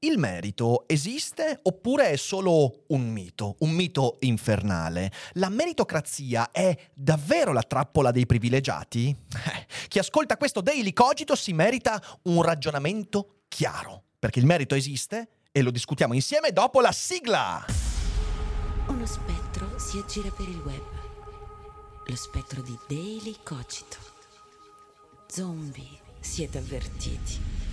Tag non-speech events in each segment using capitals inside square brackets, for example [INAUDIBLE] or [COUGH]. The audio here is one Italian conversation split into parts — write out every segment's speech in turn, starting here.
Il merito esiste oppure è solo un mito, un mito infernale? La meritocrazia è davvero la trappola dei privilegiati? Eh, chi ascolta questo Daily Cogito si merita un ragionamento chiaro, perché il merito esiste e lo discutiamo insieme dopo la sigla. Uno spettro si aggira per il web. Lo spettro di Daily Cogito. Zombie, siete avvertiti.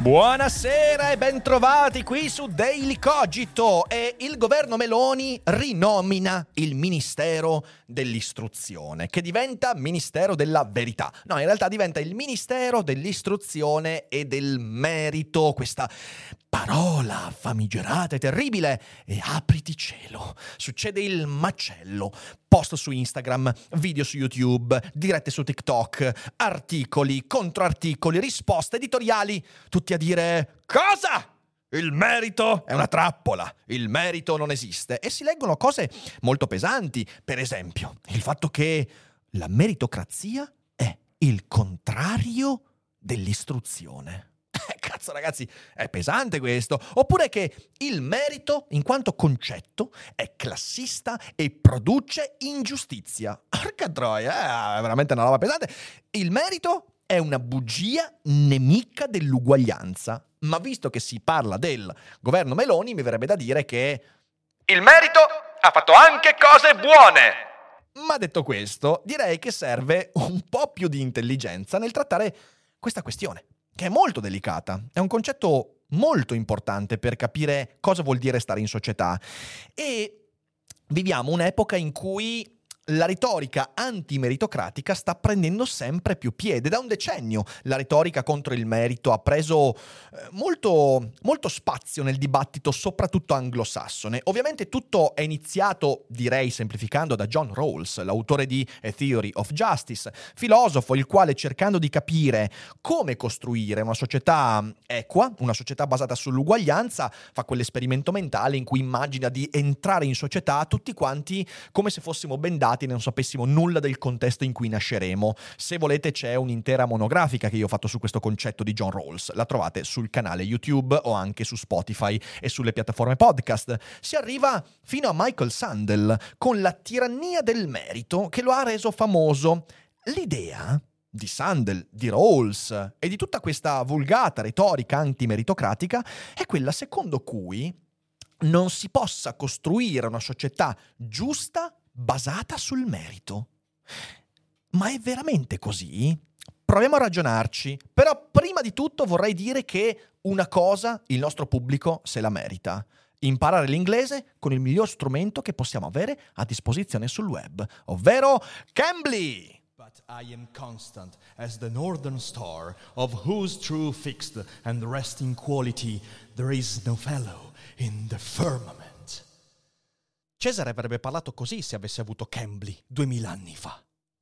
Buonasera e bentrovati qui su Daily Cogito e il governo Meloni rinomina il Ministero dell'Istruzione che diventa Ministero della Verità. No, in realtà diventa il Ministero dell'Istruzione e del Merito, questa parola famigerata e terribile e apriti cielo. Succede il macello. Post su Instagram, video su YouTube, dirette su TikTok, articoli, controarticoli, risposte editoriali, tutti a dire cosa? Il merito è una trappola, il merito non esiste e si leggono cose molto pesanti, per esempio il fatto che la meritocrazia è il contrario dell'istruzione. Cazzo ragazzi, è pesante questo. Oppure che il merito, in quanto concetto, è classista e produce ingiustizia. [LAUGHS] Porca troia, è veramente una roba pesante. Il merito è una bugia nemica dell'uguaglianza. Ma visto che si parla del governo Meloni, mi verrebbe da dire che il merito ha fatto anche cose buone. Ma detto questo, direi che serve un po' più di intelligenza nel trattare questa questione che è molto delicata. È un concetto molto importante per capire cosa vuol dire stare in società. E viviamo un'epoca in cui la retorica antimeritocratica sta prendendo sempre più piede. Da un decennio la retorica contro il merito ha preso eh, molto, molto spazio nel dibattito, soprattutto anglosassone. Ovviamente tutto è iniziato, direi semplificando, da John Rawls, l'autore di A Theory of Justice, filosofo il quale cercando di capire come costruire una società equa, una società basata sull'uguaglianza, fa quell'esperimento mentale in cui immagina di entrare in società tutti quanti come se fossimo bendati e non sapessimo nulla del contesto in cui nasceremo. Se volete c'è un'intera monografica che io ho fatto su questo concetto di John Rawls, la trovate sul canale YouTube o anche su Spotify e sulle piattaforme podcast. Si arriva fino a Michael Sandel con la tirannia del merito che lo ha reso famoso. L'idea di Sandel, di Rawls e di tutta questa vulgata retorica antimeritocratica è quella secondo cui non si possa costruire una società giusta basata sul merito. Ma è veramente così? Proviamo a ragionarci, però prima di tutto vorrei dire che una cosa il nostro pubblico se la merita. Imparare l'inglese con il miglior strumento che possiamo avere a disposizione sul web, ovvero Cambly! But I am constant as the northern star, of whose true fixed and resting quality there is no fellow in the firmament. Cesare avrebbe parlato così se avesse avuto Cambly duemila anni fa.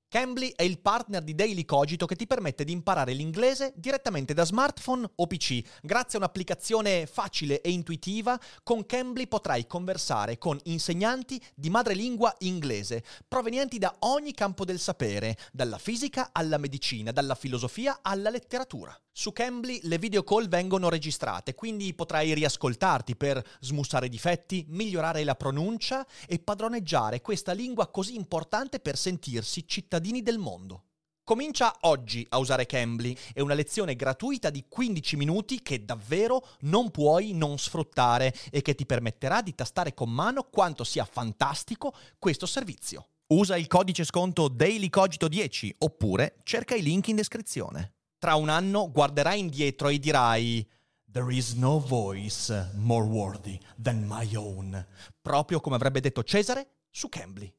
Cambly è il partner di Daily Cogito che ti permette di imparare l'inglese direttamente da smartphone o PC. Grazie a un'applicazione facile e intuitiva, con Cambly potrai conversare con insegnanti di madrelingua inglese, provenienti da ogni campo del sapere, dalla fisica alla medicina, dalla filosofia alla letteratura. Su Cambly le video call vengono registrate, quindi potrai riascoltarti per smussare difetti, migliorare la pronuncia e padroneggiare questa lingua così importante per sentirsi cittadini del mondo. Comincia oggi a usare Cambly, è una lezione gratuita di 15 minuti che davvero non puoi non sfruttare e che ti permetterà di tastare con mano quanto sia fantastico questo servizio. Usa il codice sconto DailyCogito10 oppure cerca i link in descrizione. Tra un anno guarderai indietro e dirai There is no voice more worthy than my own. proprio come avrebbe detto Cesare su Cambly.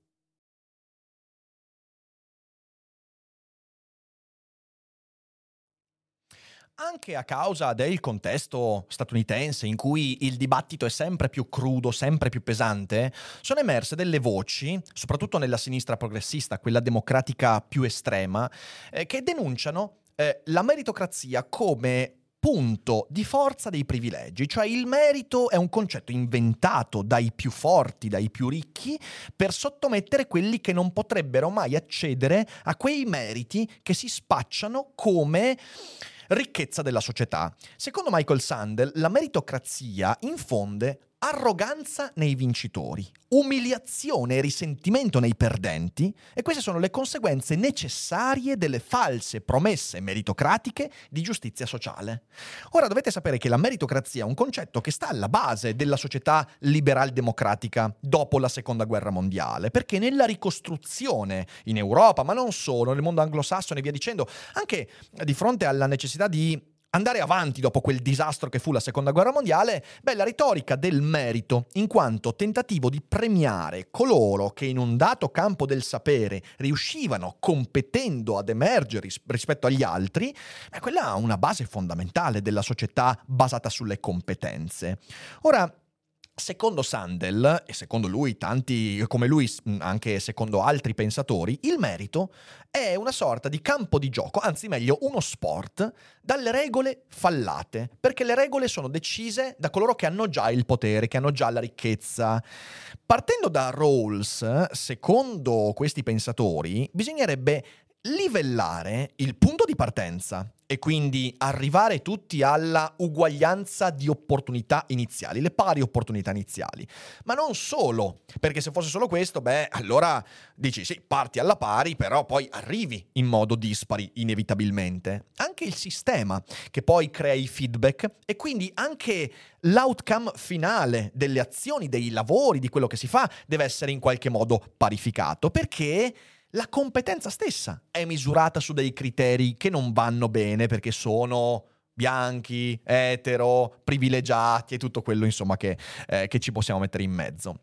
Anche a causa del contesto statunitense in cui il dibattito è sempre più crudo, sempre più pesante, sono emerse delle voci, soprattutto nella sinistra progressista, quella democratica più estrema, eh, che denunciano eh, la meritocrazia come punto di forza dei privilegi, cioè il merito è un concetto inventato dai più forti, dai più ricchi, per sottomettere quelli che non potrebbero mai accedere a quei meriti che si spacciano come ricchezza della società. Secondo Michael Sandel, la meritocrazia infonde arroganza nei vincitori, umiliazione e risentimento nei perdenti e queste sono le conseguenze necessarie delle false promesse meritocratiche di giustizia sociale. Ora dovete sapere che la meritocrazia è un concetto che sta alla base della società liberal democratica dopo la seconda guerra mondiale, perché nella ricostruzione in Europa, ma non solo, nel mondo anglosassone e via dicendo, anche di fronte alla necessità di andare avanti dopo quel disastro che fu la seconda guerra mondiale, beh, la retorica del merito, in quanto tentativo di premiare coloro che in un dato campo del sapere riuscivano competendo ad emergere ris- rispetto agli altri, beh, quella una base fondamentale della società basata sulle competenze. Ora, Secondo Sandel, e secondo lui tanti come lui, anche secondo altri pensatori, il merito è una sorta di campo di gioco, anzi meglio uno sport, dalle regole fallate, perché le regole sono decise da coloro che hanno già il potere, che hanno già la ricchezza. Partendo da Rawls, secondo questi pensatori, bisognerebbe livellare il punto di partenza e quindi arrivare tutti alla uguaglianza di opportunità iniziali, le pari opportunità iniziali. Ma non solo, perché se fosse solo questo, beh, allora dici sì, parti alla pari, però poi arrivi in modo dispari inevitabilmente. Anche il sistema che poi crea i feedback e quindi anche l'outcome finale delle azioni, dei lavori, di quello che si fa, deve essere in qualche modo parificato, perché la competenza stessa è misurata su dei criteri che non vanno bene perché sono bianchi, etero, privilegiati e tutto quello insomma che, eh, che ci possiamo mettere in mezzo.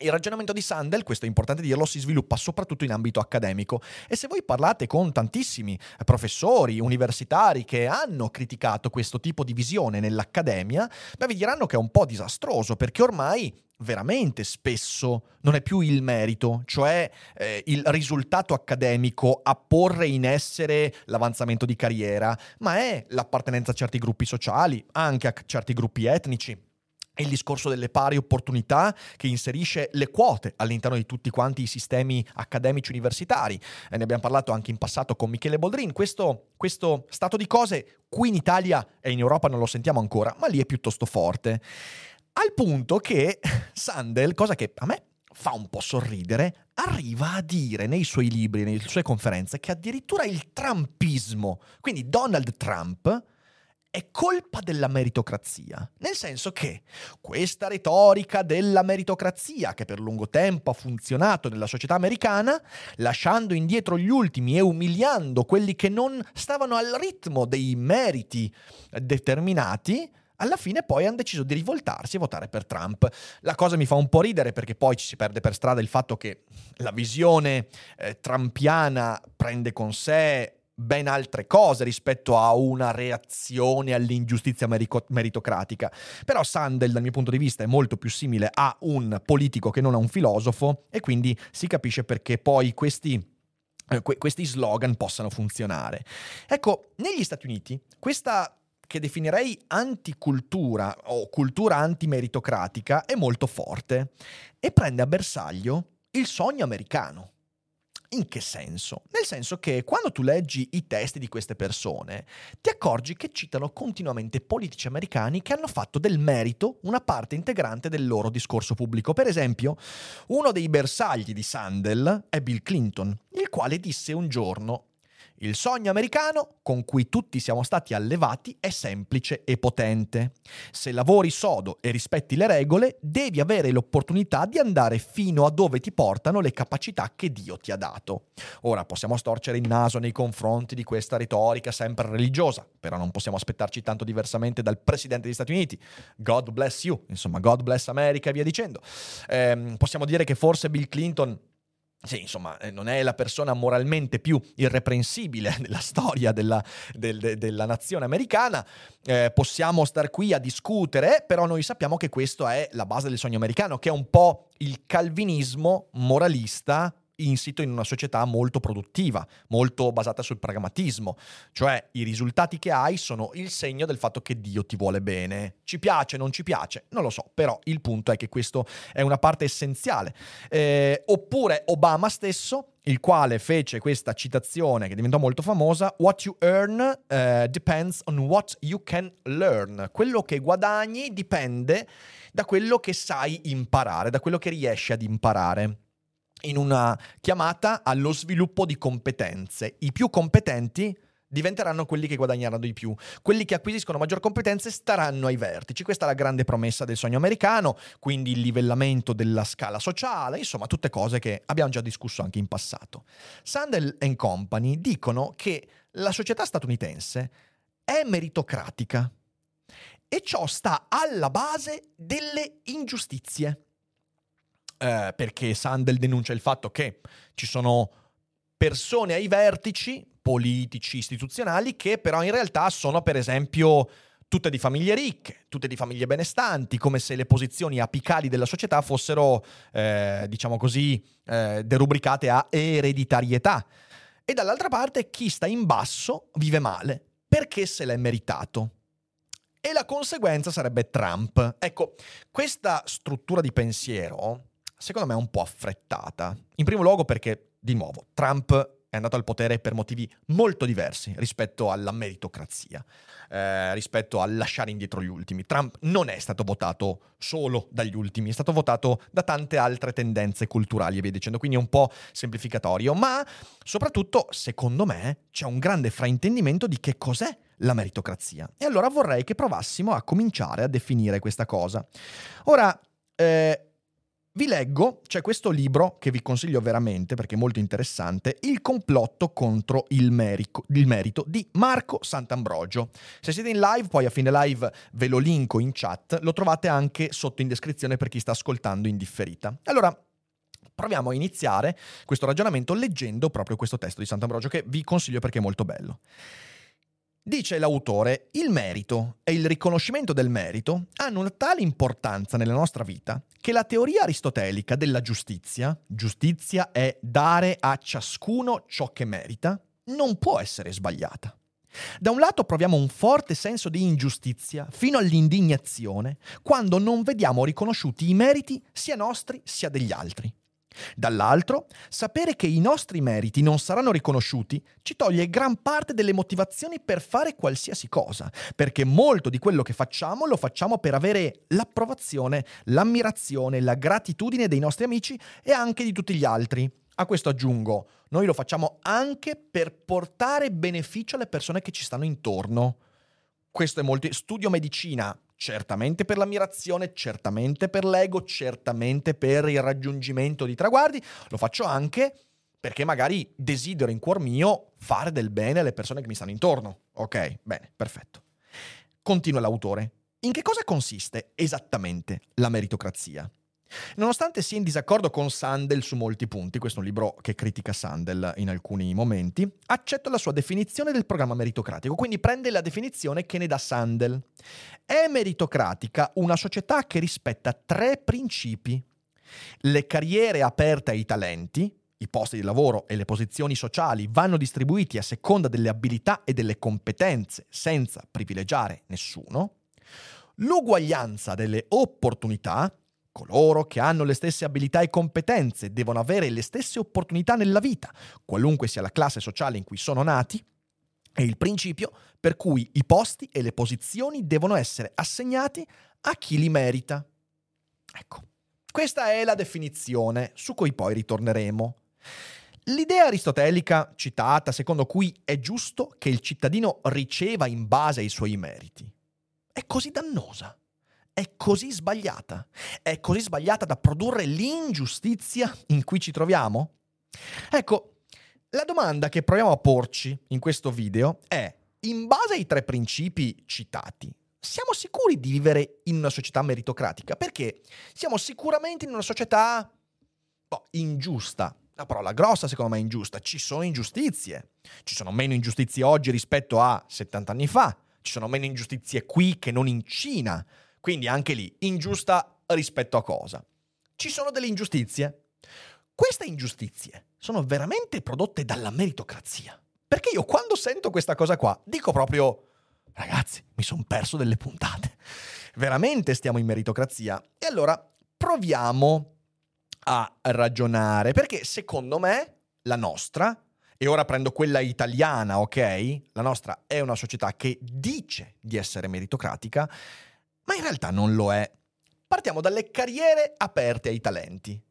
Il ragionamento di Sandel, questo è importante dirlo, si sviluppa soprattutto in ambito accademico. E se voi parlate con tantissimi professori universitari che hanno criticato questo tipo di visione nell'accademia, beh, vi diranno che è un po' disastroso perché ormai veramente spesso non è più il merito, cioè eh, il risultato accademico a porre in essere l'avanzamento di carriera, ma è l'appartenenza a certi gruppi sociali, anche a certi gruppi etnici è il discorso delle pari opportunità che inserisce le quote all'interno di tutti quanti i sistemi accademici universitari. E ne abbiamo parlato anche in passato con Michele Boldrin. Questo, questo stato di cose qui in Italia e in Europa non lo sentiamo ancora, ma lì è piuttosto forte. Al punto che [LAUGHS] Sandel, cosa che a me fa un po' sorridere, arriva a dire nei suoi libri, nelle sue conferenze, che addirittura il trumpismo, quindi Donald Trump, è colpa della meritocrazia, nel senso che questa retorica della meritocrazia, che per lungo tempo ha funzionato nella società americana, lasciando indietro gli ultimi e umiliando quelli che non stavano al ritmo dei meriti determinati, alla fine poi hanno deciso di rivoltarsi e votare per Trump. La cosa mi fa un po' ridere perché poi ci si perde per strada il fatto che la visione eh, trumpiana prende con sé ben altre cose rispetto a una reazione all'ingiustizia merico- meritocratica. Però Sandel, dal mio punto di vista, è molto più simile a un politico che non a un filosofo e quindi si capisce perché poi questi eh, que- questi slogan possano funzionare. Ecco, negli Stati Uniti questa che definirei anticultura o cultura antimeritocratica è molto forte e prende a bersaglio il sogno americano. In che senso? Nel senso che quando tu leggi i testi di queste persone, ti accorgi che citano continuamente politici americani che hanno fatto del merito una parte integrante del loro discorso pubblico. Per esempio, uno dei bersagli di Sandel è Bill Clinton, il quale disse un giorno il sogno americano con cui tutti siamo stati allevati è semplice e potente. Se lavori sodo e rispetti le regole, devi avere l'opportunità di andare fino a dove ti portano le capacità che Dio ti ha dato. Ora possiamo storcere il naso nei confronti di questa retorica sempre religiosa, però non possiamo aspettarci tanto diversamente dal Presidente degli Stati Uniti. God bless you, insomma, God bless America e via dicendo. Eh, possiamo dire che forse Bill Clinton sì, insomma, eh, non è la persona moralmente più irreprensibile [LAUGHS] nella storia della, del, de, della nazione americana. Eh, possiamo star qui a discutere, però noi sappiamo che questa è la base del sogno americano, che è un po' il calvinismo moralista insito in una società molto produttiva, molto basata sul pragmatismo, cioè i risultati che hai sono il segno del fatto che Dio ti vuole bene. Ci piace, non ci piace, non lo so, però il punto è che questo è una parte essenziale. Eh, oppure Obama stesso il quale fece questa citazione che diventò molto famosa, What you earn uh, depends on what you can learn. Quello che guadagni dipende da quello che sai imparare, da quello che riesci ad imparare in una chiamata allo sviluppo di competenze. I più competenti diventeranno quelli che guadagneranno di più. Quelli che acquisiscono maggior competenze staranno ai vertici. Questa è la grande promessa del sogno americano, quindi il livellamento della scala sociale, insomma tutte cose che abbiamo già discusso anche in passato. Sandel Company dicono che la società statunitense è meritocratica e ciò sta alla base delle ingiustizie eh, perché Sandel denuncia il fatto che ci sono persone ai vertici politici, istituzionali, che però in realtà sono per esempio tutte di famiglie ricche, tutte di famiglie benestanti, come se le posizioni apicali della società fossero, eh, diciamo così, eh, derubricate a ereditarietà. E dall'altra parte chi sta in basso vive male, perché se l'è meritato. E la conseguenza sarebbe Trump. Ecco, questa struttura di pensiero secondo me un po' affrettata. In primo luogo perché, di nuovo, Trump è andato al potere per motivi molto diversi rispetto alla meritocrazia, eh, rispetto al lasciare indietro gli ultimi. Trump non è stato votato solo dagli ultimi, è stato votato da tante altre tendenze culturali e via dicendo, quindi è un po' semplificatorio, ma soprattutto, secondo me, c'è un grande fraintendimento di che cos'è la meritocrazia. E allora vorrei che provassimo a cominciare a definire questa cosa. Ora, eh, vi leggo, c'è questo libro che vi consiglio veramente perché è molto interessante, Il complotto contro il, merico, il, merito di Marco Sant'Ambrogio. Se siete in live, poi a fine live ve lo linko in chat, lo trovate anche sotto in descrizione per chi sta ascoltando in differita. Allora, proviamo a iniziare questo ragionamento leggendo proprio questo testo di Sant'Ambrogio che vi consiglio perché è molto bello. Dice l'autore, il merito e il riconoscimento del merito hanno una tale importanza nella nostra vita che la teoria aristotelica della giustizia, giustizia è dare a ciascuno ciò che merita, non può essere sbagliata. Da un lato proviamo un forte senso di ingiustizia fino all'indignazione quando non vediamo riconosciuti i meriti sia nostri sia degli altri. Dall'altro, sapere che i nostri meriti non saranno riconosciuti ci toglie gran parte delle motivazioni per fare qualsiasi cosa, perché molto di quello che facciamo lo facciamo per avere l'approvazione, l'ammirazione, la gratitudine dei nostri amici e anche di tutti gli altri. A questo aggiungo, noi lo facciamo anche per portare beneficio alle persone che ci stanno intorno. Questo è molto... Studio medicina, certamente per l'ammirazione, certamente per l'ego, certamente per il raggiungimento di traguardi, lo faccio anche perché magari desidero in cuor mio fare del bene alle persone che mi stanno intorno. Ok, bene, perfetto. Continua l'autore. In che cosa consiste esattamente la meritocrazia? Nonostante sia in disaccordo con Sandel su molti punti, questo è un libro che critica Sandel in alcuni momenti, accetta la sua definizione del programma meritocratico, quindi prende la definizione che ne dà Sandel. È meritocratica una società che rispetta tre principi. Le carriere aperte ai talenti, i posti di lavoro e le posizioni sociali vanno distribuiti a seconda delle abilità e delle competenze senza privilegiare nessuno, l'uguaglianza delle opportunità, coloro che hanno le stesse abilità e competenze devono avere le stesse opportunità nella vita, qualunque sia la classe sociale in cui sono nati, è il principio per cui i posti e le posizioni devono essere assegnati a chi li merita. Ecco, questa è la definizione su cui poi ritorneremo. L'idea aristotelica citata, secondo cui è giusto che il cittadino riceva in base ai suoi meriti, è così dannosa, è così sbagliata, è così sbagliata da produrre l'ingiustizia in cui ci troviamo? Ecco, la domanda che proviamo a porci in questo video è, in base ai tre principi citati, siamo sicuri di vivere in una società meritocratica? Perché siamo sicuramente in una società boh, ingiusta, la parola grossa secondo me è ingiusta, ci sono ingiustizie, ci sono meno ingiustizie oggi rispetto a 70 anni fa, ci sono meno ingiustizie qui che non in Cina, quindi anche lì ingiusta rispetto a cosa? Ci sono delle ingiustizie. Queste ingiustizie sono veramente prodotte dalla meritocrazia. Perché io quando sento questa cosa qua dico proprio, ragazzi, mi sono perso delle puntate. Veramente stiamo in meritocrazia. E allora proviamo a ragionare, perché secondo me la nostra, e ora prendo quella italiana, ok? La nostra è una società che dice di essere meritocratica, ma in realtà non lo è. Partiamo dalle carriere aperte ai talenti.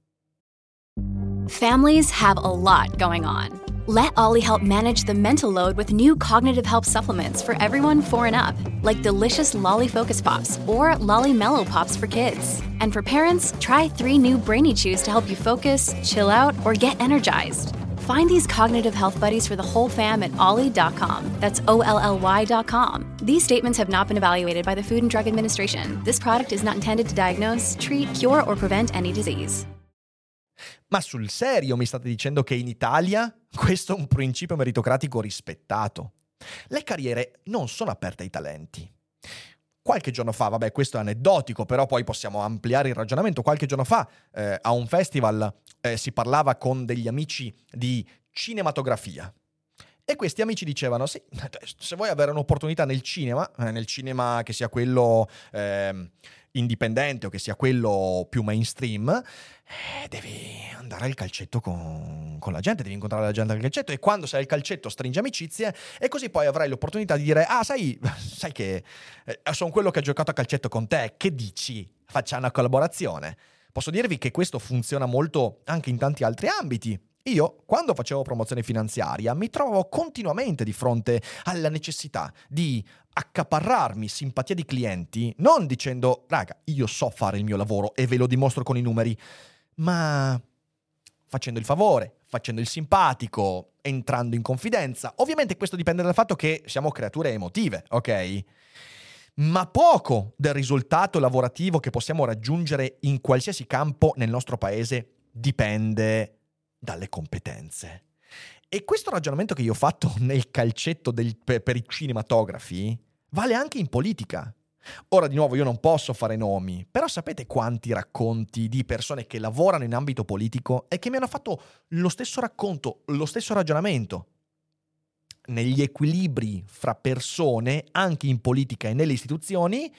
Families have a lot going on. Let Ollie help manage the mental load with new cognitive help supplements for everyone four and up, like delicious Lolly Focus Pops or Lolly Mellow Pops for kids. And for parents, try three new Brainy Chews to help you focus, chill out, or get energized. Find these cognitive health buddies for the whole fam at ollie.com. That's O L L Y.com. These statements have not been evaluated by the Food and Drug Administration. This product is not intended to diagnose, treat, cure, or prevent any disease. Ma sul serio mi state dicendo che in Italia questo è un principio meritocratico rispettato? Le carriere non sono aperte ai talenti. Qualche giorno fa, vabbè, questo è aneddotico, però poi possiamo ampliare il ragionamento. Qualche giorno fa eh, a un festival eh, si parlava con degli amici di cinematografia. E questi amici dicevano: Sì, [LAUGHS] se vuoi avere un'opportunità nel cinema, eh, nel cinema che sia quello eh, indipendente o che sia quello più mainstream, eh, devi andare al calcetto con, con, la gente, devi incontrare la gente al calcetto e quando sei al calcetto stringi amicizie e così poi avrai l'opportunità di dire, ah sai, [LAUGHS] sai che eh, sono quello che ha giocato a calcetto con te, che dici? Facciamo una collaborazione. Posso dirvi che questo funziona molto anche in tanti altri ambiti. Io, quando facevo promozione finanziaria, mi trovavo continuamente di fronte alla necessità di accaparrarmi simpatia di clienti, non dicendo, raga, io so fare il mio lavoro e ve lo dimostro con i numeri, ma facendo il favore, facendo il simpatico, entrando in confidenza. Ovviamente questo dipende dal fatto che siamo creature emotive, ok? Ma poco del risultato lavorativo che possiamo raggiungere in qualsiasi campo nel nostro paese dipende dalle competenze. E questo ragionamento che io ho fatto [LAUGHS] nel calcetto del, per, per i cinematografi vale anche in politica. Ora di nuovo io non posso fare nomi, però sapete quanti racconti di persone che lavorano in ambito politico e che mi hanno fatto lo stesso racconto, lo stesso ragionamento. Negli equilibri fra persone, anche in politica e nelle istituzioni,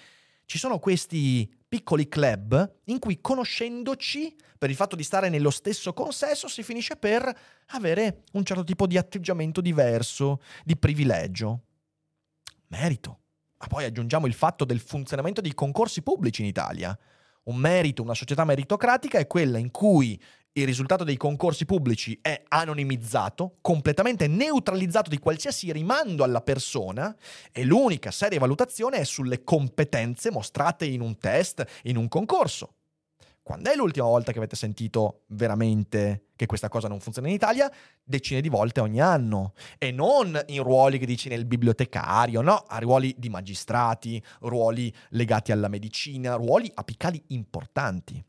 ci sono questi piccoli club in cui conoscendoci, per il fatto di stare nello stesso consesso, si finisce per avere un certo tipo di atteggiamento diverso, di privilegio. Merito. Ma poi aggiungiamo il fatto del funzionamento dei concorsi pubblici in Italia. Un merito, una società meritocratica è quella in cui il risultato dei concorsi pubblici è anonimizzato, completamente neutralizzato di qualsiasi rimando alla persona e l'unica seria valutazione è sulle competenze mostrate in un test, in un concorso. Quando è l'ultima volta che avete sentito veramente che questa cosa non funziona in Italia? Decine di volte ogni anno. E non in ruoli che dici nel bibliotecario, no, a ruoli di magistrati, ruoli legati alla medicina, ruoli apicali importanti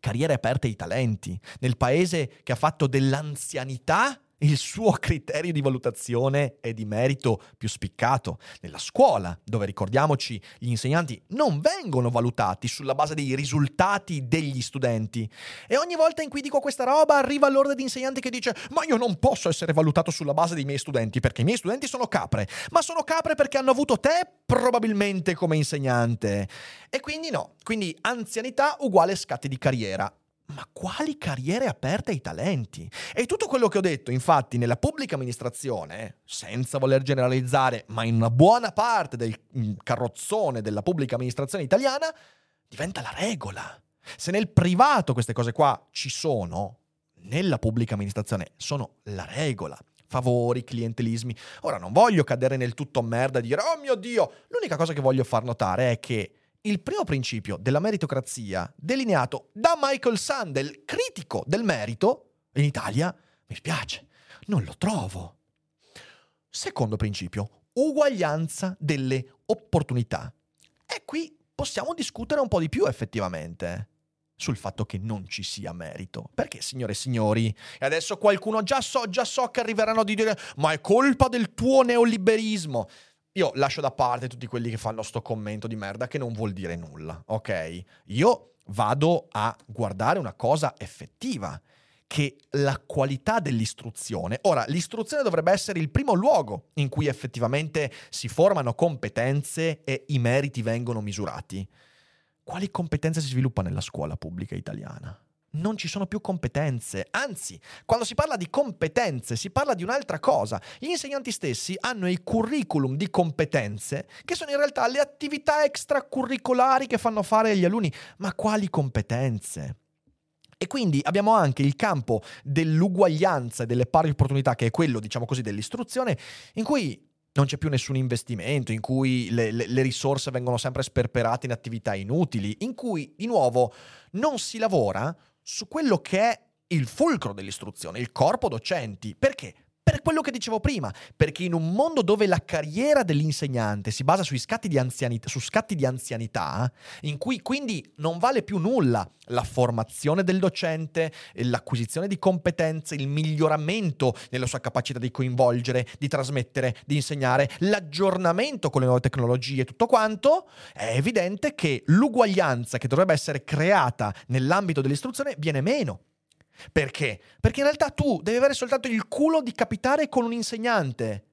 carriere aperte ai talenti, nel paese che ha fatto dell'anzianità il suo criterio di valutazione è di merito più spiccato. Nella scuola, dove ricordiamoci, gli insegnanti non vengono valutati sulla base dei risultati degli studenti. E ogni volta in cui dico questa roba arriva l'ordine di insegnanti che dice ma io non posso essere valutato sulla base dei miei studenti perché i miei studenti sono capre. Ma sono capre perché hanno avuto te probabilmente come insegnante. E quindi no, quindi anzianità uguale scatti di carriera ma quali carriere aperte ai talenti? E tutto quello che ho detto, infatti, nella pubblica amministrazione, senza voler generalizzare, ma in una buona parte del mm, carrozzone della pubblica amministrazione italiana, diventa la regola. Se nel privato queste cose qua ci sono, nella pubblica amministrazione sono la regola. Favori, clientelismi. Ora non voglio cadere nel tutto merda e dire oh mio Dio, l'unica cosa che voglio far notare è che il primo principio della meritocrazia, delineato da Michael Sandel, critico del merito, in Italia, mi spiace, non lo trovo. Secondo principio, uguaglianza delle opportunità. E qui possiamo discutere un po' di più effettivamente sul fatto che non ci sia merito. Perché, signore e signori, e adesso qualcuno già so, già so che arriveranno a dire ma è colpa del tuo neoliberismo. Io lascio da parte tutti quelli che fanno sto commento di merda che non vuol dire nulla, ok? Io vado a guardare una cosa effettiva, che la qualità dell'istruzione. Ora, l'istruzione dovrebbe essere il primo luogo in cui effettivamente si formano competenze e i meriti vengono misurati. Quali competenze si sviluppano nella scuola pubblica italiana? Non ci sono più competenze. Anzi, quando si parla di competenze si parla di un'altra cosa. Gli insegnanti stessi hanno i curriculum di competenze che sono in realtà le attività extracurricolari che fanno fare agli alunni. Ma quali competenze? E quindi abbiamo anche il campo dell'uguaglianza e delle pari opportunità, che è quello, diciamo così, dell'istruzione, in cui non c'è più nessun investimento, in cui le, le, le, risorse vengono sempre sperperate in attività inutili, in cui di nuovo non si lavora su quello che è il fulcro dell'istruzione, il corpo docenti. Perché? Per quello che dicevo prima, perché in un mondo dove la carriera dell'insegnante si basa scatti anzianità, su scatti di anzianità, in cui quindi non vale più nulla la formazione del docente, l'acquisizione di competenze, il miglioramento nella sua capacità di coinvolgere, di trasmettere, di insegnare, l'aggiornamento con le nuove tecnologie e tutto quanto, è evidente che l'uguaglianza che dovrebbe essere creata nell'ambito dell'istruzione viene meno. Perché? Perché in realtà tu devi avere soltanto il culo di capitare con un insegnante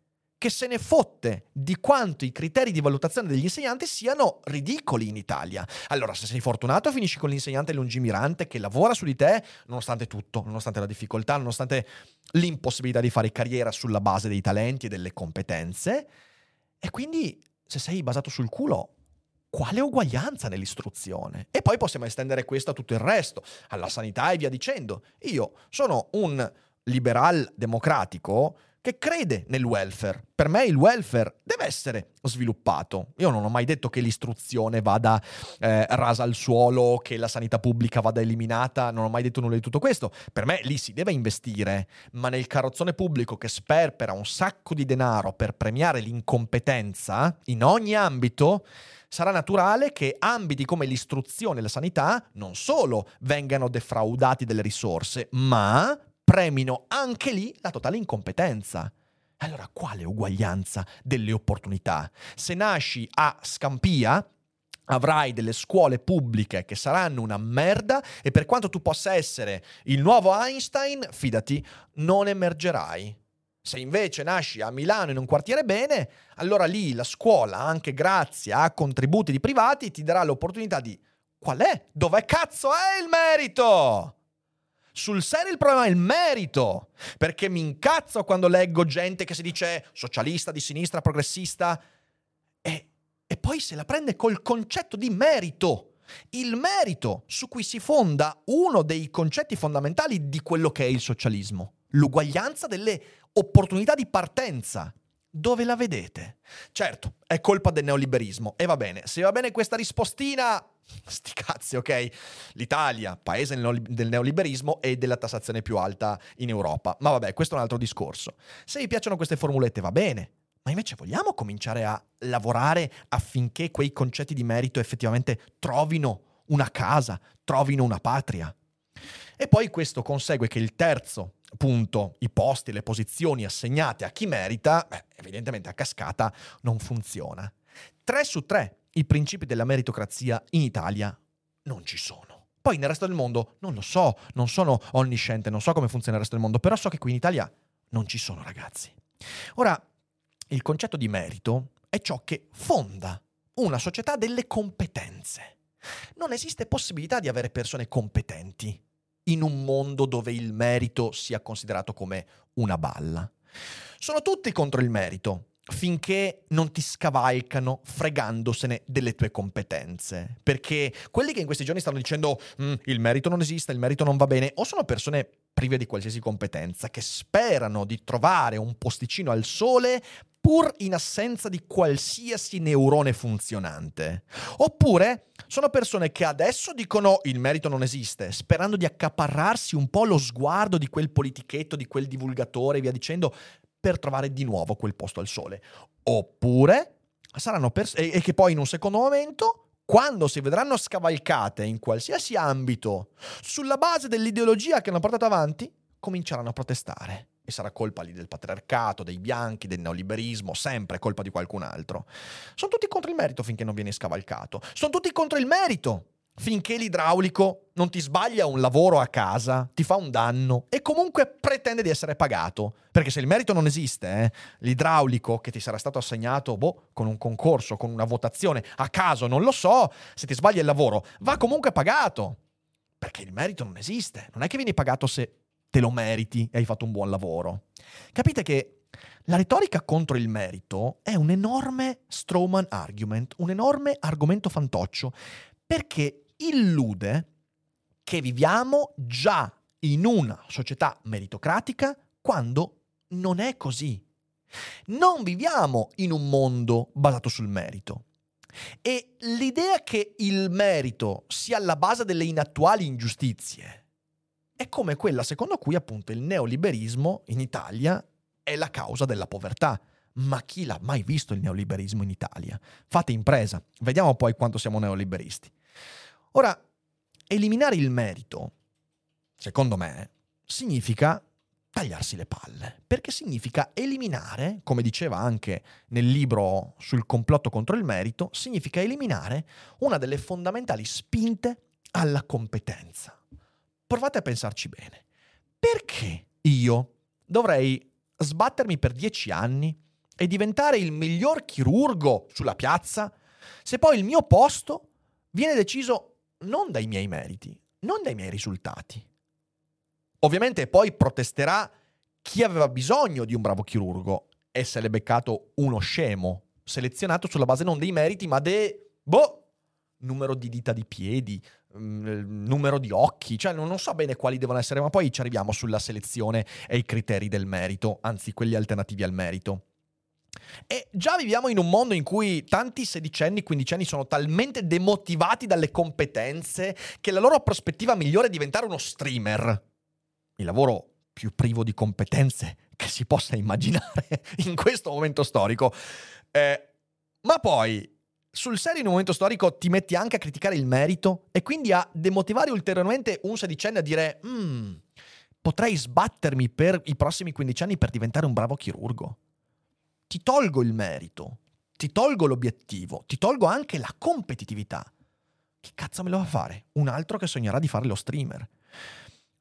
che se ne fotte di quanto i criteri di valutazione degli insegnanti siano ridicoli in Italia. Allora, se sei fortunato, finisci con l'insegnante lungimirante che lavora su di te, nonostante tutto, nonostante la difficoltà, nonostante l'impossibilità di fare carriera sulla base dei talenti e delle competenze. E quindi, se sei basato sul culo, quale uguaglianza nell'istruzione? E poi possiamo estendere questo a tutto il resto, alla sanità e via dicendo. Io sono un liberal democratico che crede nel welfare. Per me il welfare deve essere sviluppato. Io non ho mai detto che l'istruzione vada eh, rasa al suolo, che la sanità pubblica vada eliminata, non ho mai detto nulla di tutto questo. Per me lì si deve investire, ma nel carrozzone pubblico che sperpera un sacco di denaro per premiare l'incompetenza in ogni ambito, sarà naturale che ambiti come l'istruzione e la sanità non solo vengano defraudati delle risorse, ma premino anche lì la totale incompetenza. Allora, quale uguaglianza delle opportunità? Se nasci a Scampia, avrai delle scuole pubbliche che saranno una merda e per quanto tu possa essere il nuovo Einstein, fidati, non emergerai. Se invece nasci a Milano in un quartiere bene, allora lì la scuola, anche grazie a contributi di privati, ti darà l'opportunità di qual è? Dove cazzo è il merito? Sul serio il problema è il merito, perché mi incazzo quando leggo gente che si dice socialista, di sinistra, progressista, e, e poi se la prende col concetto di merito. Il merito su cui si fonda uno dei concetti fondamentali di quello che è il socialismo, l'uguaglianza delle opportunità di partenza. Dove la vedete? Certo, è colpa del neoliberismo. E va bene, se va bene questa rispostina, [LAUGHS] sti cazzi, ok? L'Italia, paese del neoliberismo e della tassazione più alta in Europa. Ma vabbè, questo è un altro discorso. Se vi piacciono queste formulette va bene, ma invece vogliamo cominciare a lavorare affinché quei concetti di merito effettivamente trovino una casa, trovino una patria? E poi questo consegue che il terzo appunto i posti, le posizioni assegnate a chi merita, beh, evidentemente a cascata non funziona. Tre su tre i principi della meritocrazia in Italia non ci sono. Poi nel resto del mondo non lo so, non sono onnisciente, non so come funziona il resto del mondo, però so che qui in Italia non ci sono ragazzi. Ora, il concetto di merito è ciò che fonda una società delle competenze. Non esiste possibilità di avere persone competenti in un mondo dove il merito sia considerato come una balla. Sono tutti contro il merito, finché non ti scavalcano fregandosene delle tue competenze. Perché quelli che in questi giorni stanno dicendo mm, il merito non esiste, il merito non va bene, o sono persone prive di qualsiasi competenza, che sperano di trovare un posticino al sole pur in assenza di qualsiasi neurone funzionante. Oppure sono persone che adesso dicono il merito non esiste, sperando di accaparrarsi un po' lo sguardo di quel politichetto, di quel divulgatore e via dicendo, per trovare di nuovo quel posto al sole. Oppure saranno persone e che poi in un secondo momento quando si vedranno scavalcate in qualsiasi ambito sulla base dell'ideologia che hanno portato avanti, cominceranno a protestare. E sarà colpa lì del patriarcato, dei bianchi, del neoliberismo, sempre colpa di qualcun altro. Sono tutti contro il merito finché non viene scavalcato. Sono tutti contro il merito finché l'idraulico non ti sbaglia un lavoro a casa, ti fa un danno e comunque pretende di essere pagato. Perché se il merito non esiste, eh, l'idraulico che ti sarà stato assegnato boh, con un concorso, con una votazione, a caso, non lo so, se ti sbaglia il lavoro, va comunque pagato. Perché il merito non esiste. Non è che vieni pagato se te lo meriti e hai fatto un buon lavoro. Capite che la retorica contro il merito è un enorme strawman argument, un enorme argomento fantoccio, perché illude che viviamo già in una società meritocratica quando non è così. Non viviamo in un mondo basato sul merito. E l'idea che il merito sia alla base delle inattuali ingiustizie è come quella secondo cui appunto il neoliberismo in Italia è la causa della povertà. Ma chi l'ha mai visto il neoliberismo in Italia? Fate impresa, vediamo poi quanto siamo neoliberisti. Ora, eliminare il merito, secondo me, significa tagliarsi le palle, perché significa eliminare, come diceva anche nel libro sul complotto contro il merito, significa eliminare una delle fondamentali spinte alla competenza provate a pensarci bene. Perché io dovrei sbattermi per dieci anni e diventare il miglior chirurgo sulla piazza se poi il mio posto viene deciso non dai miei meriti, non dai miei risultati? Ovviamente poi protesterà chi aveva bisogno di un bravo chirurgo e se l'è beccato uno scemo, selezionato sulla base non dei meriti ma de... boh, numero di dita di piedi, Mm, numero di occhi, cioè non, so bene quali devono essere, ma poi ci arriviamo sulla selezione e i criteri del merito, anzi quelli alternativi al merito. E già viviamo in un mondo in cui tanti sedicenni, quindicenni sono talmente demotivati dalle competenze che la loro prospettiva migliore è diventare uno streamer. Il lavoro più privo di competenze che si possa immaginare [LAUGHS] in questo momento storico. Eh, ma poi sul serio in un momento storico ti metti anche a criticare il merito e quindi a demotivare ulteriormente un sedicenne a dire mm, potrei sbattermi per i prossimi 15 anni per diventare un bravo chirurgo. Ti tolgo il merito, ti tolgo l'obiettivo, ti tolgo anche la competitività. Che cazzo me lo fa fare? Un altro che sognerà di fare lo streamer.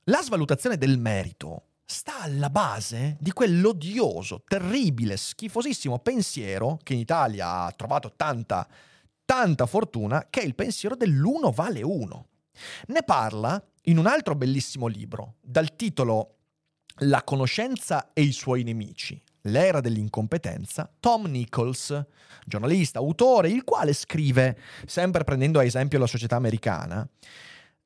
La svalutazione del merito sta alla base di quell'odioso, terribile, schifosissimo pensiero che in Italia ha trovato tanta, tanta fortuna, che è il pensiero dell'uno vale uno. Ne parla in un altro bellissimo libro, dal titolo La conoscenza e i suoi nemici, l'era dell'incompetenza, Tom Nichols, giornalista, autore, il quale scrive, sempre prendendo a esempio la società americana,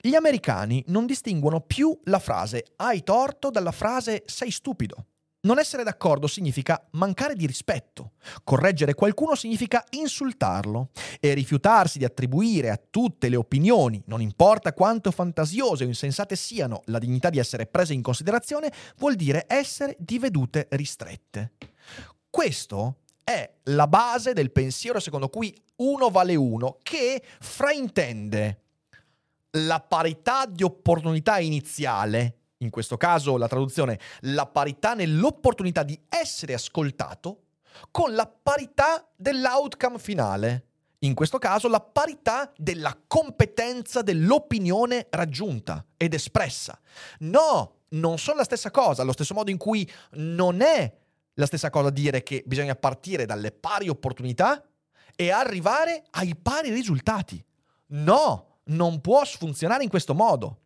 gli americani non distinguono più la frase hai torto dalla frase sei stupido. Non essere d'accordo significa mancare di rispetto. Correggere qualcuno significa insultarlo. E rifiutarsi di attribuire a tutte le opinioni, non importa quanto fantasiose o insensate siano, la dignità di essere prese in considerazione, vuol dire essere di vedute ristrette. Questo è la base del pensiero secondo cui uno vale uno, che fraintende la parità di opportunità iniziale in questo caso la traduzione, la parità nell'opportunità di essere ascoltato, con la parità dell'outcome finale. In questo caso la parità della competenza dell'opinione raggiunta ed espressa. No, non sono la stessa cosa, allo stesso modo in cui non è la stessa cosa dire che bisogna partire dalle pari opportunità e arrivare ai pari risultati. No, non può funzionare in questo modo.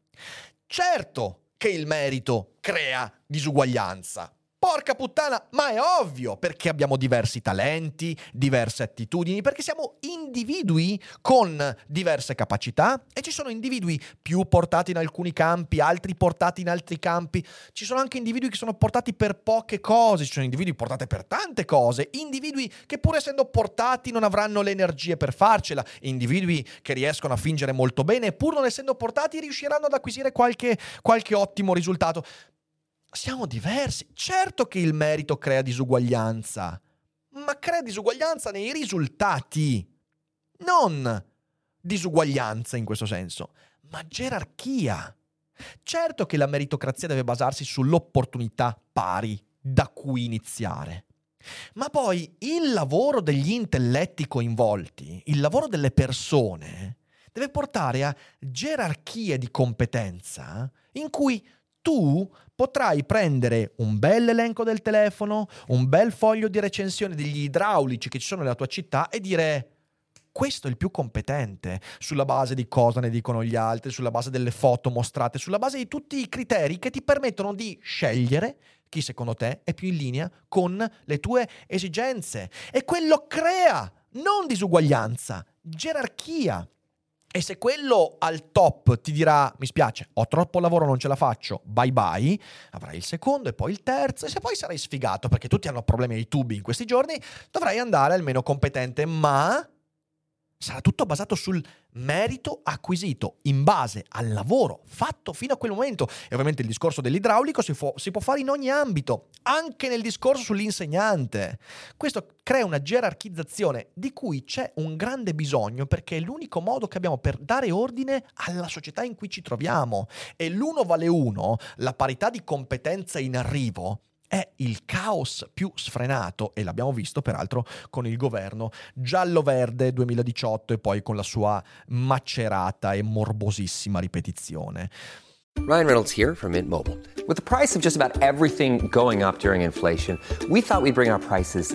Certo che il merito crea disuguaglianza, Porca puttana, ma è ovvio perché abbiamo diversi talenti, diverse attitudini, perché siamo individui con diverse capacità e ci sono individui più portati in alcuni campi, altri portati in altri campi. Ci sono anche individui che sono portati per poche cose, ci sono individui portati per tante cose, individui che pur essendo portati non avranno le energie per farcela, individui che riescono a fingere molto bene e pur non essendo portati riusciranno ad acquisire qualche, qualche ottimo risultato siamo diversi. Certo che il merito crea disuguaglianza, ma crea disuguaglianza nei risultati, non disuguaglianza in questo senso, ma gerarchia. Certo che la meritocrazia deve basarsi sull'opportunità pari da cui iniziare. Ma poi il lavoro degli intelletti coinvolti, il lavoro delle persone, deve portare a gerarchie di competenza in cui tu potrai prendere un bel elenco del telefono, un bel foglio di recensione degli idraulici che ci sono nella tua città e dire questo è il più competente, sulla base di cosa ne dicono gli altri, sulla base delle foto mostrate, sulla base di tutti i criteri che ti permettono di scegliere chi secondo te è più in linea con le tue esigenze. E quello crea non disuguaglianza, gerarchia. E se quello al top ti dirà mi spiace, ho troppo lavoro, non ce la faccio, bye bye, avrai il secondo e poi il terzo. E se poi sarai sfigato perché tutti hanno problemi ai tubi in questi giorni, dovrai andare al meno competente, ma sarà tutto basato sul merito acquisito in base al lavoro fatto fino a quel momento. E ovviamente il discorso dell'idraulico si, fu- si, può fare in ogni ambito, anche nel discorso sull'insegnante. Questo crea una gerarchizzazione di cui c'è un grande bisogno perché è l'unico modo che abbiamo per dare ordine alla società in cui ci troviamo. E l'uno vale uno, la parità di competenza in arrivo è il caos più sfrenato e l'abbiamo visto peraltro con il governo giallo-verde 2018 e poi con la sua macerata e morbosissima ripetizione. Ryan Reynolds here from Mint Mobile. With the price of just about everything going up during inflation, we thought we'd bring our prices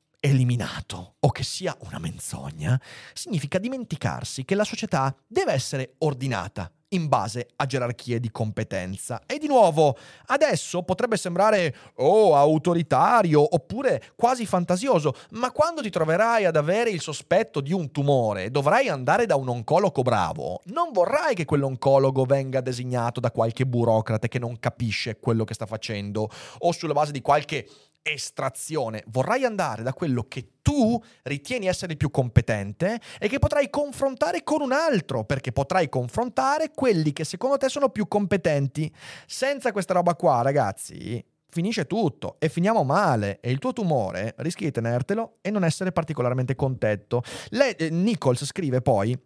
eliminato o che sia una menzogna significa dimenticarsi che la società deve essere ordinata in base a gerarchie di competenza. E di nuovo, adesso potrebbe sembrare oh, autoritario oppure quasi fantasioso, ma quando ti troverai ad avere il sospetto di un tumore dovrai andare da un oncologo bravo, non vorrai che quell'oncologo venga designato da qualche burocrate che non capisce quello che sta facendo o sulla base di qualche estrazione, vorrai andare da quello che tu ritieni essere più competente e che potrai confrontare con un altro, perché potrai confrontare quelli che secondo te sono più competenti. Senza questa roba qua, ragazzi, finisce tutto e finiamo male e il tuo tumore rischi di tenertelo e non essere particolarmente contento. Le, eh, Nichols scrive poi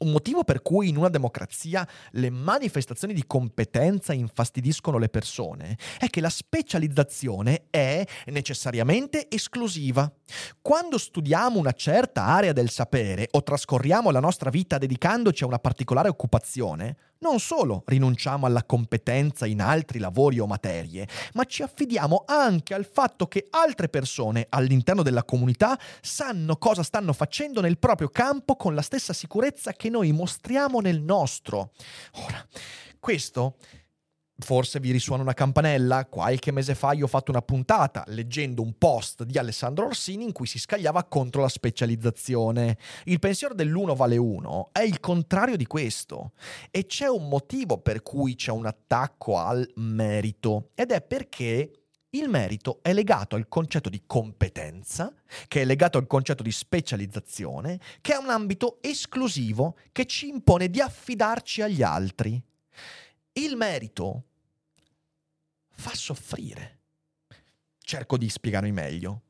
un motivo per cui in una democrazia le manifestazioni di competenza infastidiscono le persone è che la specializzazione è necessariamente esclusiva. Quando studiamo una certa area del sapere o trascorriamo la nostra vita dedicandoci a una particolare occupazione, non solo rinunciamo alla competenza in altri lavori o materie, ma ci affidiamo anche al fatto che altre persone all'interno della comunità sanno cosa stanno facendo nel proprio campo con la stessa sicurezza che noi mostriamo nel nostro. Ora, questo Forse vi risuona una campanella? Qualche mese fa io ho fatto una puntata leggendo un post di Alessandro Orsini in cui si scagliava contro la specializzazione. Il pensiero dell'uno vale uno è il contrario di questo e c'è un motivo per cui c'è un attacco al merito ed è perché il merito è legato al concetto di competenza, che è legato al concetto di specializzazione, che è un ambito esclusivo che ci impone di affidarci agli altri. Il merito fa soffrire. Cerco di spiegarmi meglio.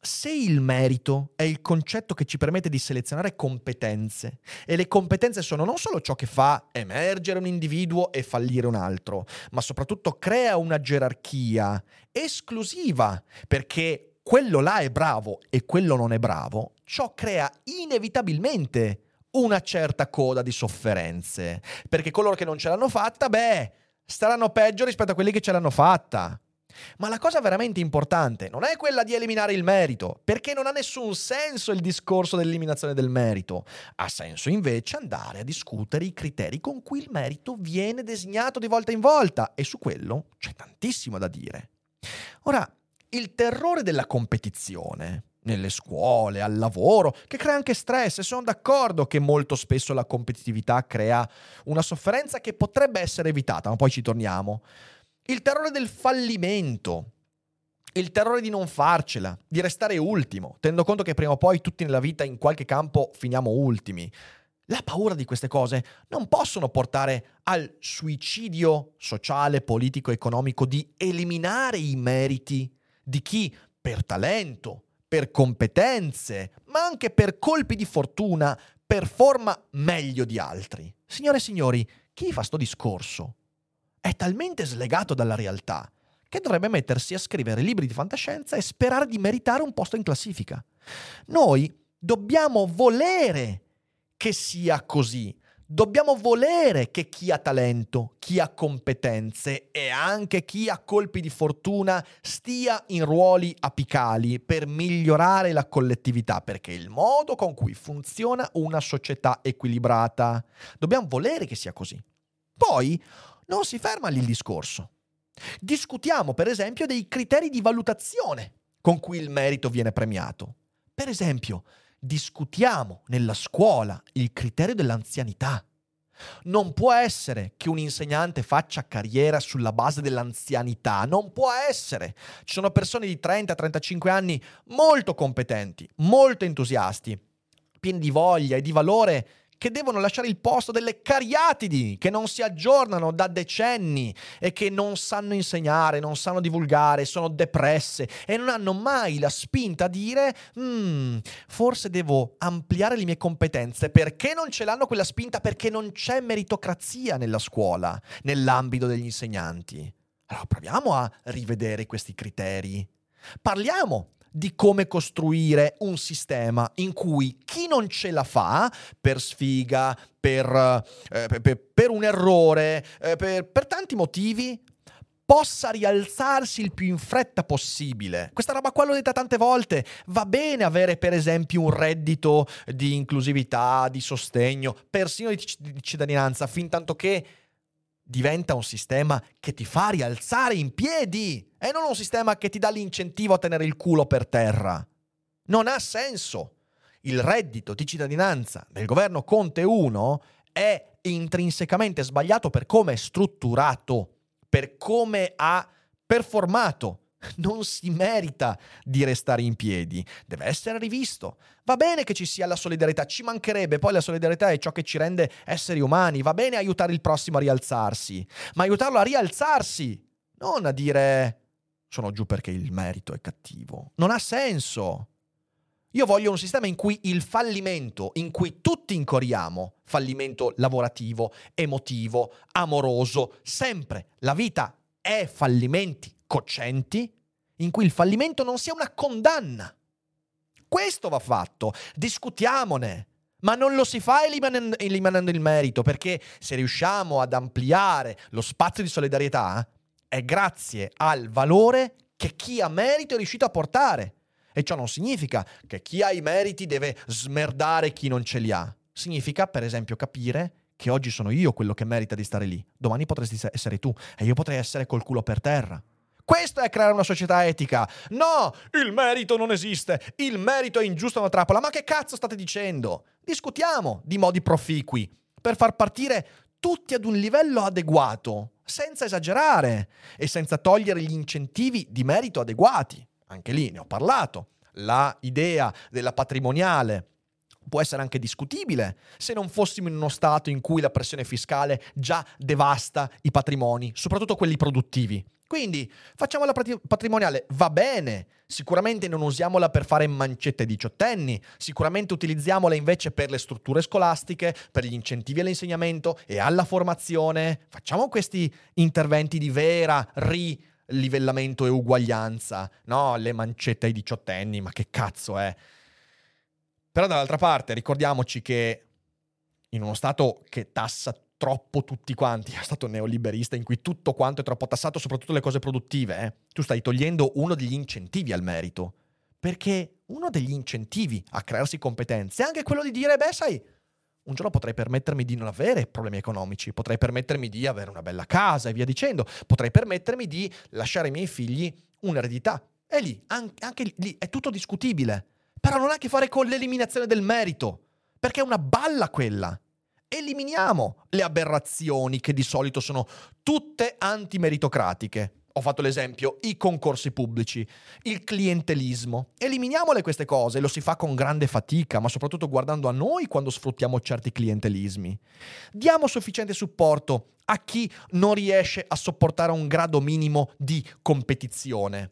Se il merito è il concetto che ci permette di selezionare competenze, e le competenze sono non solo ciò che fa emergere un individuo e fallire un altro, ma soprattutto crea una gerarchia esclusiva, perché quello là è bravo e quello non è bravo, ciò crea inevitabilmente una certa coda di sofferenze, perché coloro che non ce l'hanno fatta, beh, staranno peggio rispetto a quelli che ce l'hanno fatta. Ma la cosa veramente importante non è quella di eliminare il merito, perché non ha nessun senso il discorso dell'eliminazione del merito. Ha senso invece andare a discutere i criteri con cui il merito viene designato di volta in volta e su quello c'è tantissimo da dire. Ora, il terrore della competizione nelle scuole, al lavoro, che crea anche stress e sono d'accordo che molto spesso la competitività crea una sofferenza che potrebbe essere evitata, ma poi ci torniamo. Il terrore del fallimento, il terrore di non farcela, di restare ultimo, tenendo conto che prima o poi tutti nella vita in qualche campo finiamo ultimi. La paura di queste cose non possono portare al suicidio sociale, politico, economico di eliminare i meriti di chi per talento, per competenze, ma anche per colpi di fortuna, performa meglio di altri. Signore e signori, chi fa sto discorso è talmente slegato dalla realtà che dovrebbe mettersi a scrivere libri di fantascienza e sperare di meritare un posto in classifica. Noi dobbiamo volere che sia così. Dobbiamo volere che chi ha talento, chi ha competenze e anche chi ha colpi di fortuna stia in ruoli apicali per migliorare la collettività, perché è il modo con cui funziona una società equilibrata. Dobbiamo volere che sia così. Poi non si ferma lì il discorso. Discutiamo, per esempio, dei criteri di valutazione con cui il merito viene premiato. Per esempio, discutiamo nella scuola il criterio dell'anzianità. Non può essere che un insegnante faccia carriera sulla base dell'anzianità, non può essere. Ci sono persone di 30-35 anni molto competenti, molto entusiasti, pieni di voglia e di valore che devono lasciare il posto delle cariatidi, che non si aggiornano da decenni e che non sanno insegnare, non sanno divulgare, sono depresse e non hanno mai la spinta a dire mm, forse devo ampliare le mie competenze. Perché non ce l'hanno quella spinta? Perché non c'è meritocrazia nella scuola, nell'ambito degli insegnanti. Allora proviamo a rivedere questi criteri. Parliamo di come costruire un sistema in cui chi non ce la fa per sfiga, per, eh, per, per un errore, eh, per, per tanti motivi, possa rialzarsi il più in fretta possibile. Questa roba qua l'ho detta tante volte. Va bene avere per esempio un reddito di inclusività, di sostegno, persino di, c- di cittadinanza, fin tanto che diventa un sistema che ti fa rialzare in piedi e non un sistema che ti dà l'incentivo a tenere il culo per terra. Non ha senso. Il reddito di cittadinanza del governo Conte 1 è intrinsecamente sbagliato per come è strutturato, per come ha performato non si merita di restare in piedi, deve essere rivisto. Va bene che ci sia la solidarietà, ci mancherebbe, poi la solidarietà è ciò che ci rende esseri umani, va bene aiutare il prossimo a rialzarsi, ma aiutarlo a rialzarsi, non a dire sono giù perché il merito è cattivo. Non ha senso. Io voglio un sistema in cui il fallimento, in cui tutti incorriamo, fallimento lavorativo, emotivo, amoroso, sempre, la vita è fallimenti cocenti in cui il fallimento non sia una condanna. Questo va fatto, discutiamone, ma non lo si fa eliminando, eliminando il merito, perché se riusciamo ad ampliare lo spazio di solidarietà, è grazie al valore che chi ha merito è riuscito a portare. E ciò non significa che chi ha i meriti deve smerdare chi non ce li ha. Significa, per esempio, capire che oggi sono io quello che merita di stare lì, domani potresti essere tu e io potrei essere col culo per terra. Questo è creare una società etica. No, il merito non esiste. Il merito è ingiusto, è una trappola. Ma che cazzo state dicendo? Discutiamo di modi proficui per far partire tutti ad un livello adeguato, senza esagerare e senza togliere gli incentivi di merito adeguati. Anche lì ne ho parlato. La idea della patrimoniale può essere anche discutibile se non fossimo in uno stato in cui la pressione fiscale già devasta i patrimoni, soprattutto quelli produttivi. Quindi facciamo la patrimoniale, va bene, sicuramente non usiamola per fare mancette diciottenni, sicuramente utilizziamola invece per le strutture scolastiche, per gli incentivi all'insegnamento e alla formazione. Facciamo questi interventi di vera rilivellamento e uguaglianza, no? Le mancette ai diciottenni, ma che cazzo è? Però dall'altra parte ricordiamoci che in uno Stato che tassa troppo tutti quanti, [LAUGHS] è stato neoliberista in cui tutto quanto è troppo tassato, soprattutto le cose produttive, eh? tu stai togliendo uno degli incentivi al merito. Perché uno degli incentivi a crearsi competenze è anche quello di dire, beh, sai, un giorno potrei permettermi di non avere problemi economici, potrei permettermi di avere una bella casa e via dicendo, potrei permettermi di lasciare ai miei figli un'eredità. E lì, anche, anche lì, è tutto discutibile. Però non ha a che fare con l'eliminazione del merito, perché è una balla quella eliminiamo le aberrazioni che di solito sono tutte antimeritocratiche. Ho fatto l'esempio, i concorsi pubblici, il clientelismo. Eliminiamole queste cose, lo si fa con grande fatica, ma soprattutto guardando a noi quando sfruttiamo certi clientelismi. Diamo sufficiente supporto a chi non riesce a sopportare un grado minimo di competizione.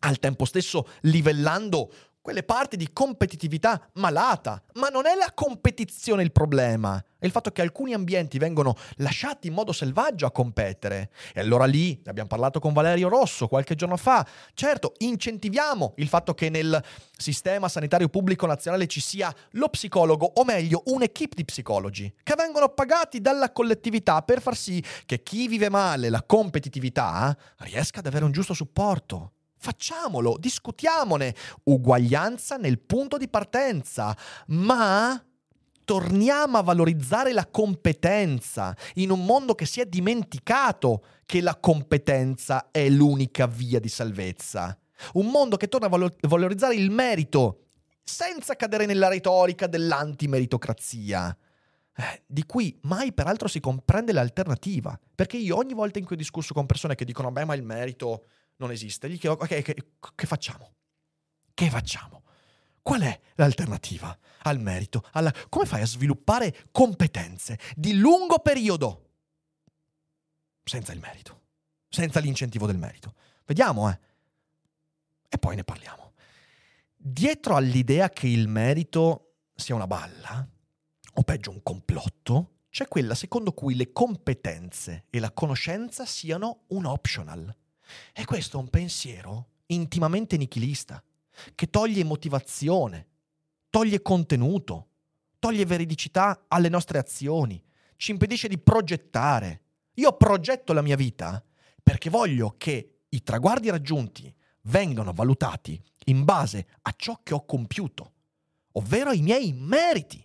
Al tempo stesso livellando quelle parti di competitività malata. Ma non è la competizione il problema, è il fatto che alcuni ambienti vengono lasciati in modo selvaggio a competere. E allora lì, ne abbiamo parlato con Valerio Rosso qualche giorno fa, certo, incentiviamo il fatto che nel sistema sanitario pubblico nazionale ci sia lo psicologo, o meglio, un'equipe di psicologi, che vengono pagati dalla collettività per far sì che chi vive male la competitività riesca ad avere un giusto supporto. Facciamolo, discutiamone. Uguaglianza nel punto di partenza, ma torniamo a valorizzare la competenza in un mondo che si è dimenticato che la competenza è l'unica via di salvezza. Un mondo che torna a valorizzare il merito senza cadere nella retorica dell'antimeritocrazia. Eh, di cui mai peraltro si comprende l'alternativa. Perché io ogni volta in cui ho discusso con persone che dicono, beh, ma il merito non esiste. Gli chiedo, ok, che, che facciamo? Che facciamo? Qual è l'alternativa al merito? Alla... Come fai a sviluppare competenze di lungo periodo senza il merito, senza l'incentivo del merito? Vediamo, eh. E poi ne parliamo. Dietro all'idea che il merito sia una balla, o peggio un complotto, c'è quella secondo cui le competenze e la conoscenza siano un optional. E questo è un pensiero intimamente nichilista, che toglie motivazione, toglie contenuto, toglie veridicità alle nostre azioni, ci impedisce di progettare. Io progetto la mia vita perché voglio che i traguardi raggiunti vengano valutati in base a ciò che ho compiuto, ovvero ai miei meriti.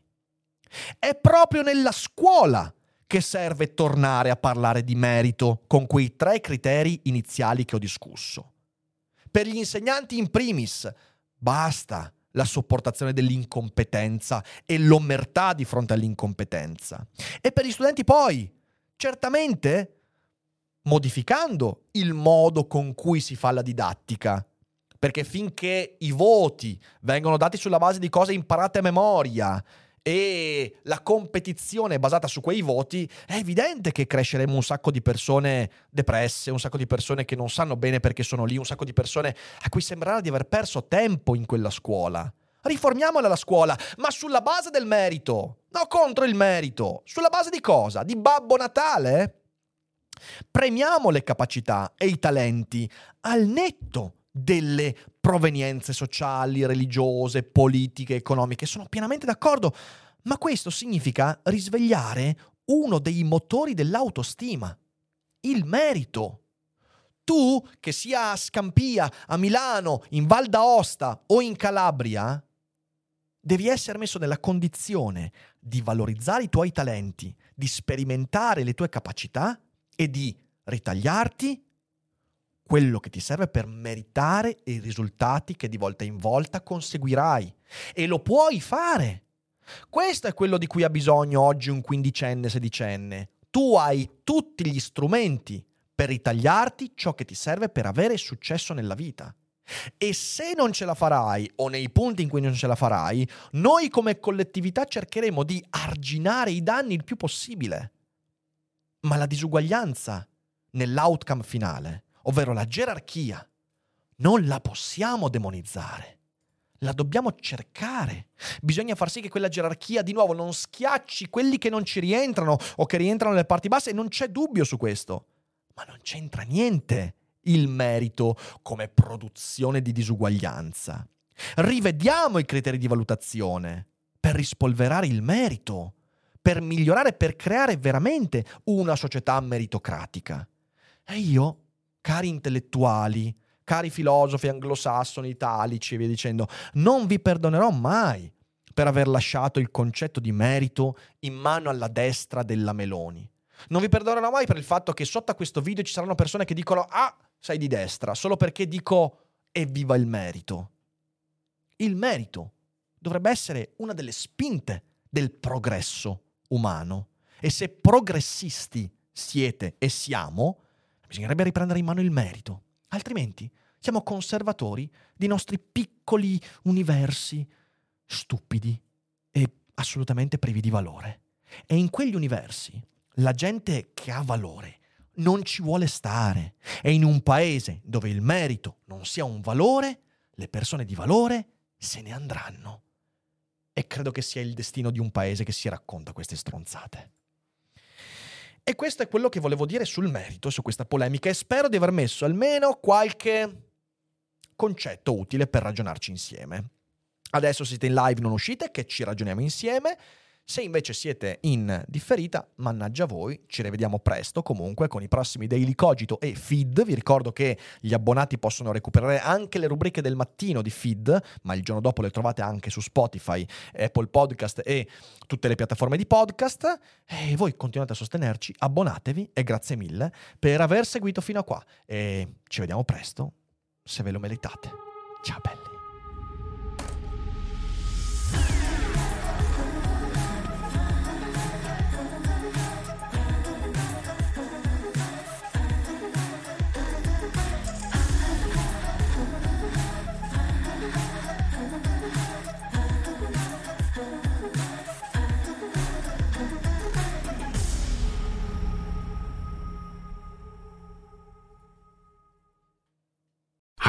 È proprio nella scuola che serve tornare a parlare di merito con quei tre criteri iniziali che ho discusso. Per gli insegnanti in primis, basta la sopportazione dell'incompetenza e l'omertà di fronte all'incompetenza. E per gli studenti poi, certamente modificando il modo con cui si fa la didattica. Perché finché i voti vengono dati sulla base di cose imparate a memoria e la competizione basata su quei voti, è evidente che cresceremo un sacco di persone depresse, un sacco di persone che non sanno bene perché sono lì, un sacco di persone a cui sembrerà di aver perso tempo in quella scuola. Riformiamola la scuola, ma sulla base del merito, no contro il merito. Sulla base di cosa? Di Babbo Natale? Premiamo le capacità e i talenti al netto delle provenienze sociali, religiose, politiche, economiche. Sono pienamente d'accordo, ma questo significa risvegliare uno dei motori dell'autostima, il merito. Tu, che sia a Scampia, a Milano, in Val d'Aosta o in Calabria, devi essere messo nella condizione di valorizzare i tuoi talenti, di sperimentare le tue capacità e di ritagliarti quello che ti serve per meritare i risultati che di volta in volta conseguirai. E lo puoi fare. Questo è quello di cui ha bisogno oggi un quindicenne, sedicenne. tu hai tutti gli strumenti per ritagliarti ciò che ti serve per avere successo nella vita. E se non ce la farai, o nei punti in cui non ce la farai, noi come collettività cercheremo di arginare i danni il più possibile. Ma la disuguaglianza nell'outcome finale, ovvero la gerarchia, non la possiamo demonizzare. La dobbiamo cercare. Bisogna far sì che quella gerarchia di nuovo non schiacci quelli che non ci rientrano o che rientrano nelle parti basse e non c'è dubbio su questo. Ma non c'entra niente il merito come produzione di disuguaglianza. Rivediamo i criteri di valutazione per rispolverare il merito, per migliorare, per creare veramente una società meritocratica. E io, cari intellettuali, cari filosofi anglosassoni, italici e via dicendo, non vi perdonerò mai per aver lasciato il concetto di merito in mano alla destra della Meloni. Non vi perdonerò mai per il fatto che sotto a questo video ci saranno persone che dicono ah, sei di destra, solo perché dico evviva il merito. Il merito dovrebbe essere una delle spinte del progresso umano. E se progressisti siete e siamo, bisognerebbe riprendere in mano il merito. Altrimenti siamo conservatori dei nostri piccoli universi stupidi e assolutamente privi di valore. E in quegli universi la gente che ha valore non ci vuole stare. E in un paese dove il merito non sia un valore, le persone di valore se ne andranno. E credo che sia il destino di un paese che si racconta queste stronzate. E questo è quello che volevo dire sul merito, su questa polemica, e spero di aver messo almeno qualche concetto utile per ragionarci insieme. Adesso siete in live, non uscite, che ci ragioniamo insieme. Se invece siete in differita, mannaggia voi, ci rivediamo presto comunque con i prossimi Daily Cogito e Feed. Vi ricordo che gli abbonati possono recuperare anche le rubriche del mattino di Feed, ma il giorno dopo le trovate anche su Spotify, Apple Podcast e tutte le piattaforme di podcast. E voi continuate a sostenerci, abbonatevi e grazie mille per aver seguito fino a qua. E ci vediamo presto, se ve lo meritate. Ciao belli.